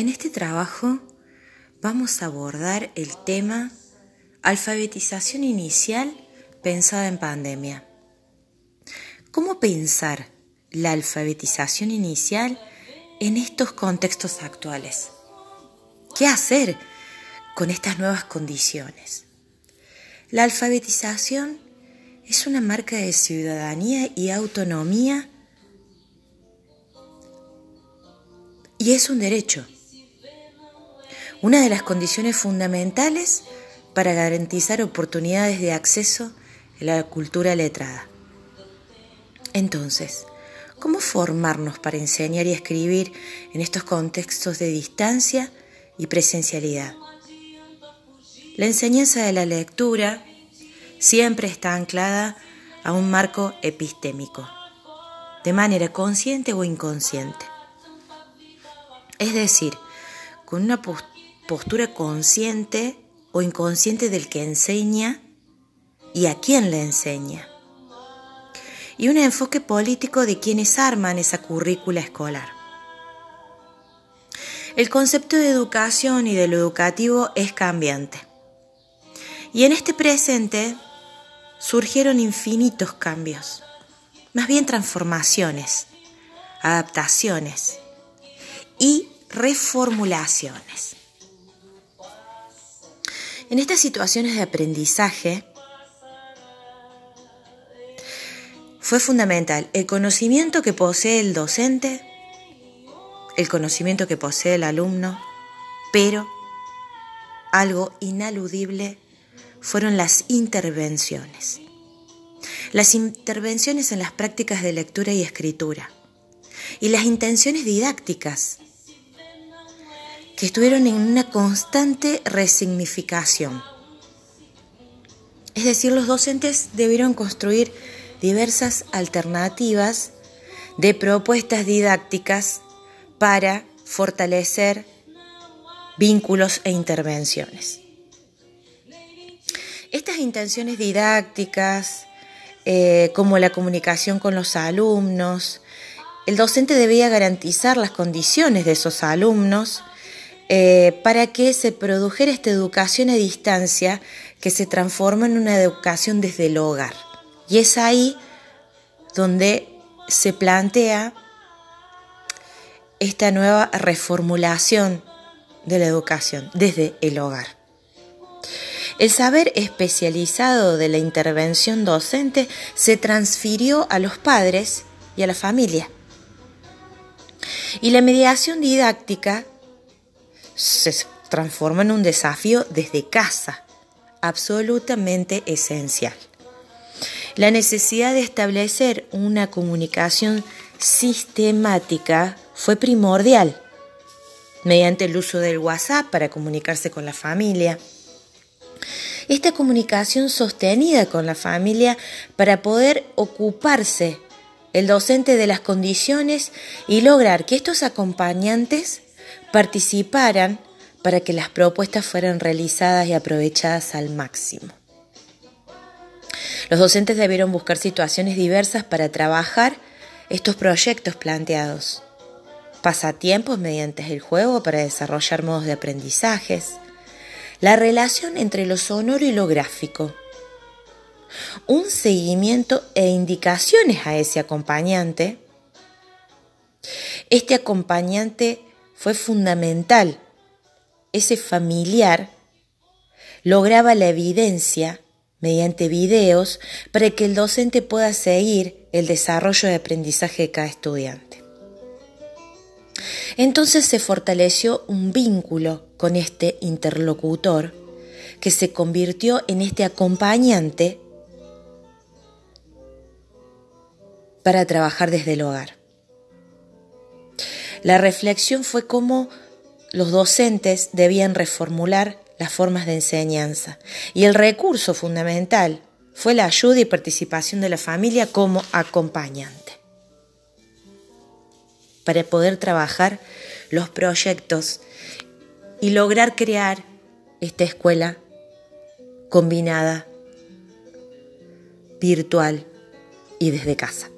En este trabajo vamos a abordar el tema alfabetización inicial pensada en pandemia. ¿Cómo pensar la alfabetización inicial en estos contextos actuales? ¿Qué hacer con estas nuevas condiciones? La alfabetización es una marca de ciudadanía y autonomía y es un derecho una de las condiciones fundamentales para garantizar oportunidades de acceso a la cultura letrada. Entonces, ¿cómo formarnos para enseñar y escribir en estos contextos de distancia y presencialidad? La enseñanza de la lectura siempre está anclada a un marco epistémico, de manera consciente o inconsciente. Es decir, con una postura postura consciente o inconsciente del que enseña y a quién le enseña. Y un enfoque político de quienes arman esa currícula escolar. El concepto de educación y de lo educativo es cambiante. Y en este presente surgieron infinitos cambios, más bien transformaciones, adaptaciones y reformulaciones. En estas situaciones de aprendizaje fue fundamental el conocimiento que posee el docente, el conocimiento que posee el alumno, pero algo inaludible fueron las intervenciones. Las intervenciones en las prácticas de lectura y escritura y las intenciones didácticas que estuvieron en una constante resignificación. Es decir, los docentes debieron construir diversas alternativas de propuestas didácticas para fortalecer vínculos e intervenciones. Estas intenciones didácticas, eh, como la comunicación con los alumnos, el docente debía garantizar las condiciones de esos alumnos eh, para que se produjera esta educación a distancia que se transforma en una educación desde el hogar. Y es ahí donde se plantea esta nueva reformulación de la educación desde el hogar. El saber especializado de la intervención docente se transfirió a los padres y a la familia. Y la mediación didáctica se transforma en un desafío desde casa, absolutamente esencial. La necesidad de establecer una comunicación sistemática fue primordial, mediante el uso del WhatsApp para comunicarse con la familia. Esta comunicación sostenida con la familia para poder ocuparse el docente de las condiciones y lograr que estos acompañantes participaran para que las propuestas fueran realizadas y aprovechadas al máximo. Los docentes debieron buscar situaciones diversas para trabajar estos proyectos planteados. Pasatiempos mediante el juego para desarrollar modos de aprendizajes. La relación entre lo sonoro y lo gráfico. Un seguimiento e indicaciones a ese acompañante. Este acompañante fue fundamental. Ese familiar lograba la evidencia mediante videos para que el docente pueda seguir el desarrollo de aprendizaje de cada estudiante. Entonces se fortaleció un vínculo con este interlocutor que se convirtió en este acompañante para trabajar desde el hogar. La reflexión fue cómo los docentes debían reformular las formas de enseñanza y el recurso fundamental fue la ayuda y participación de la familia como acompañante para poder trabajar los proyectos y lograr crear esta escuela combinada, virtual y desde casa.